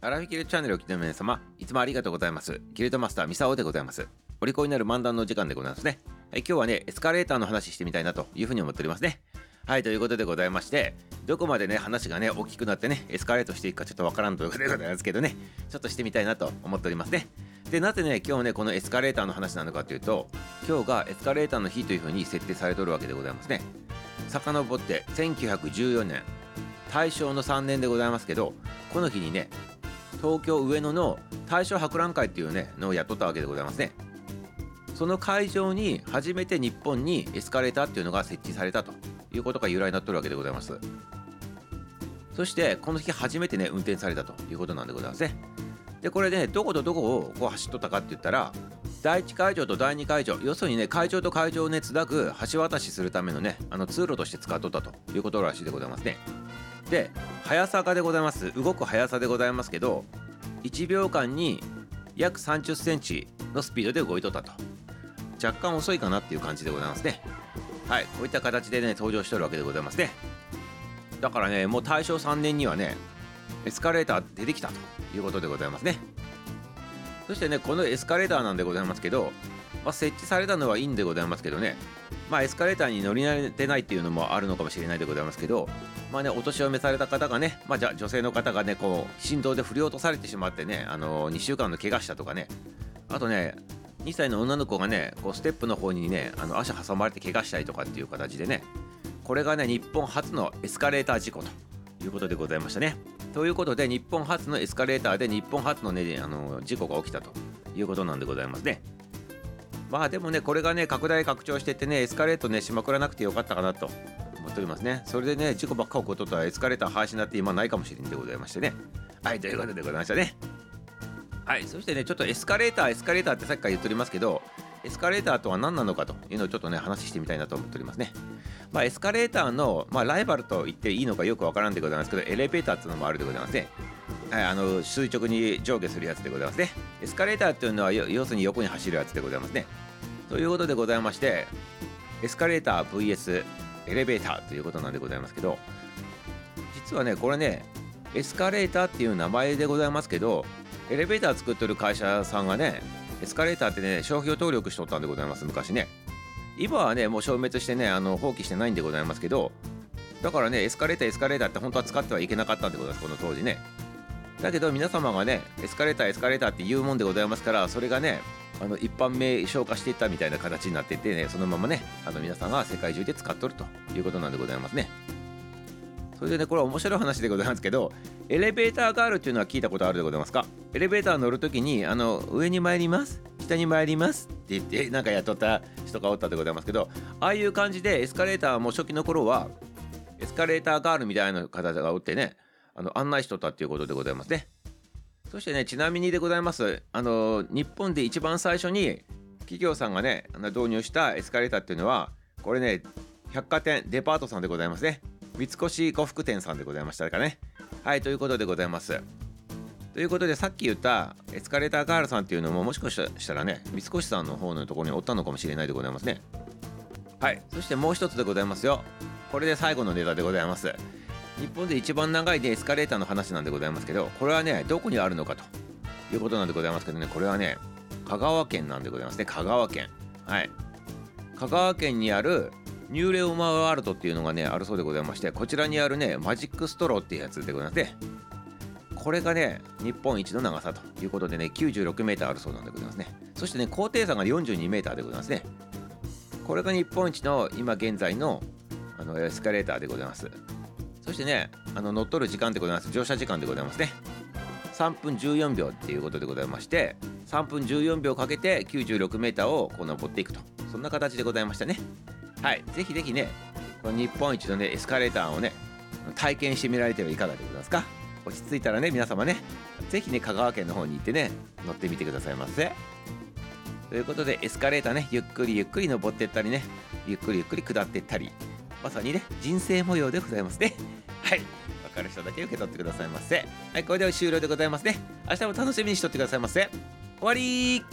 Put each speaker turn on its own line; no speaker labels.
アラフィキルチャンネルを聞いての皆様、いつもありがとうございます。キルトマスターミサオでございます。お利口になる漫談の時間でございますね。はい、今日はね、エスカレーターの話してみたいなというふうに思っておりますね。はい、ということでございまして、どこまでね、話がね、大きくなってね、エスカレートしていくかちょっとわからんということでございますけどね、ちょっとしてみたいなと思っておりますね。で、なぜね、今日ね、このエスカレーターの話なのかというと、今日がエスカレーターの日というふうに設定されておるわけでございますね。遡って1914年、大正の3年でございますけど、この日にね、東京上野の大正博覧会っていうねのをやっとったわけでございますね。その会場に初めて日本にエスカレーターっていうのが設置されたということが由来になってるわけでございます。そしてこの日初めてね運転されたということなんでございますね。でこれねどことどこをこう走っとったかって言ったら第1会場と第2会場要するにね会場と会場をねつなぐ橋渡しするためのねあの通路として使っとったということらしいでございますね。で速さでございます。動く速さでございますけど1秒間に約3 0センチのスピードで動いとったと。若干遅いかなっていう感じでございますね。はい。こういった形でね登場してるわけでございますね。だからねもう大正3年にはねエスカレーター出てきたということでございますね。そしてねこのエスカレーターなんでございますけど、まあ、設置されたのはいいんでございますけどねまあ、エスカレーターに乗り慣れてないっていうのもあるのかもしれないでございますけど、まあね、お年を召された方がね、まあ、じゃ女性の方がね、こう、振動で振り落とされてしまってね、あのー、2週間の怪我したとかね、あとね、2歳の女の子がね、こうステップの方にね、あの足挟まれて怪我したりとかっていう形でね、これがね、日本初のエスカレーター事故ということでございましたね。ということで、日本初のエスカレーターで日本初のね、あのー、事故が起きたということなんでございますね。まあでもね、これがね、拡大拡張してってね、エスカレートね、しまくらなくてよかったかなと思っておりますね。それでね、事故ばっか起こっとったらエスカレーター廃止になって今ないかもしれんでございましてね。はい、ということでございましたね。はい、そしてね、ちょっとエスカレーター、エスカレーターってさっきから言っておりますけど、エスカレーターとは何なのかというのをちょっとね、話してみたいなと思っておりますね。まあ、エスカレーターの、まあ、ライバルと言っていいのかよくわからんでございますけど、エレベーターっていうのもあるでございますね。はい、あの垂直に上下するやつでございますね。エスカレーターっていうのは要するに横に走るやつでございますね。ということでございまして、エスカレーター VS エレベーターということなんでございますけど、実はね、これね、エスカレーターっていう名前でございますけど、エレベーター作ってる会社さんがね、エスカレーターってね、商標登録しとったんでございます、昔ね。今はね、もう消滅してね、あの放棄してないんでございますけど、だからね、エスカレーター、エスカレーターって本当は使ってはいけなかったんでございます、この当時ね。だけど皆様がね、エスカレーター、エスカレーターって言うもんでございますから、それがね、あの一般名称化していったみたいな形になっててね、そのままね、あの皆さんが世界中で使っとるということなんでございますね。それでね、これは面白い話でございますけど、エレベーターガールっていうのは聞いたことあるでございますか？エレベーター乗るときに、あの、上に参ります、下に参ります？って言って、なんかやっとった人がおったでございますけど、ああいう感じでエスカレーターも初期の頃は、エスカレーターガールみたいな方がおってね、あの案内しとったっていうことでございますね。そしてね、ちなみにでございます。あの、日本で一番最初に企業さんがね、導入したエスカレーターっていうのは、これね、百貨店、デパートさんでございますね。三越呉服店さんでございましたかね。はい、ということでございます。ということで、さっき言ったエスカレーターガールさんっていうのも、もしかしたらね、三越さんの方のところにおったのかもしれないでございますね。はい、そしてもう一つでございますよ。これで最後のネタでございます。日本で一番長いでエスカレーターの話なんでございますけど、これはね、どこにあるのかということなんでございますけどね、これはね、香川県なんでございますね、香川県。はい。香川県にあるニューレオマワールドっていうのがね、あるそうでございまして、こちらにあるね、マジックストローっていうやつでございますね。これがね、日本一の長さということでね、96メーターあるそうなんでございますね。そしてね、高低差が42メーターでございますね。これが日本一の今現在のあのエスカレーターでございます。そしてね、あの乗っ取る時間でございます。乗車時間でございますね。3分14秒っていうことでございまして、3分14秒かけて96メーターをこう登っていくと。そんな形でございましたね。はい。ぜひぜひね、この日本一のね、エスカレーターをね、体験してみられてはいかがでございますか。落ち着いたらね、皆様ね、ぜひね、香川県の方に行ってね、乗ってみてくださいませ。ということで、エスカレーターね、ゆっくりゆっくり登っていったりね、ゆっくりゆっくり下っていったり、まさにね、人生模様でございますね。はい。わかる人だけ受け取ってくださいませ。はい、これで終了でございますね。明日も楽しみにしとってくださいませ。終わり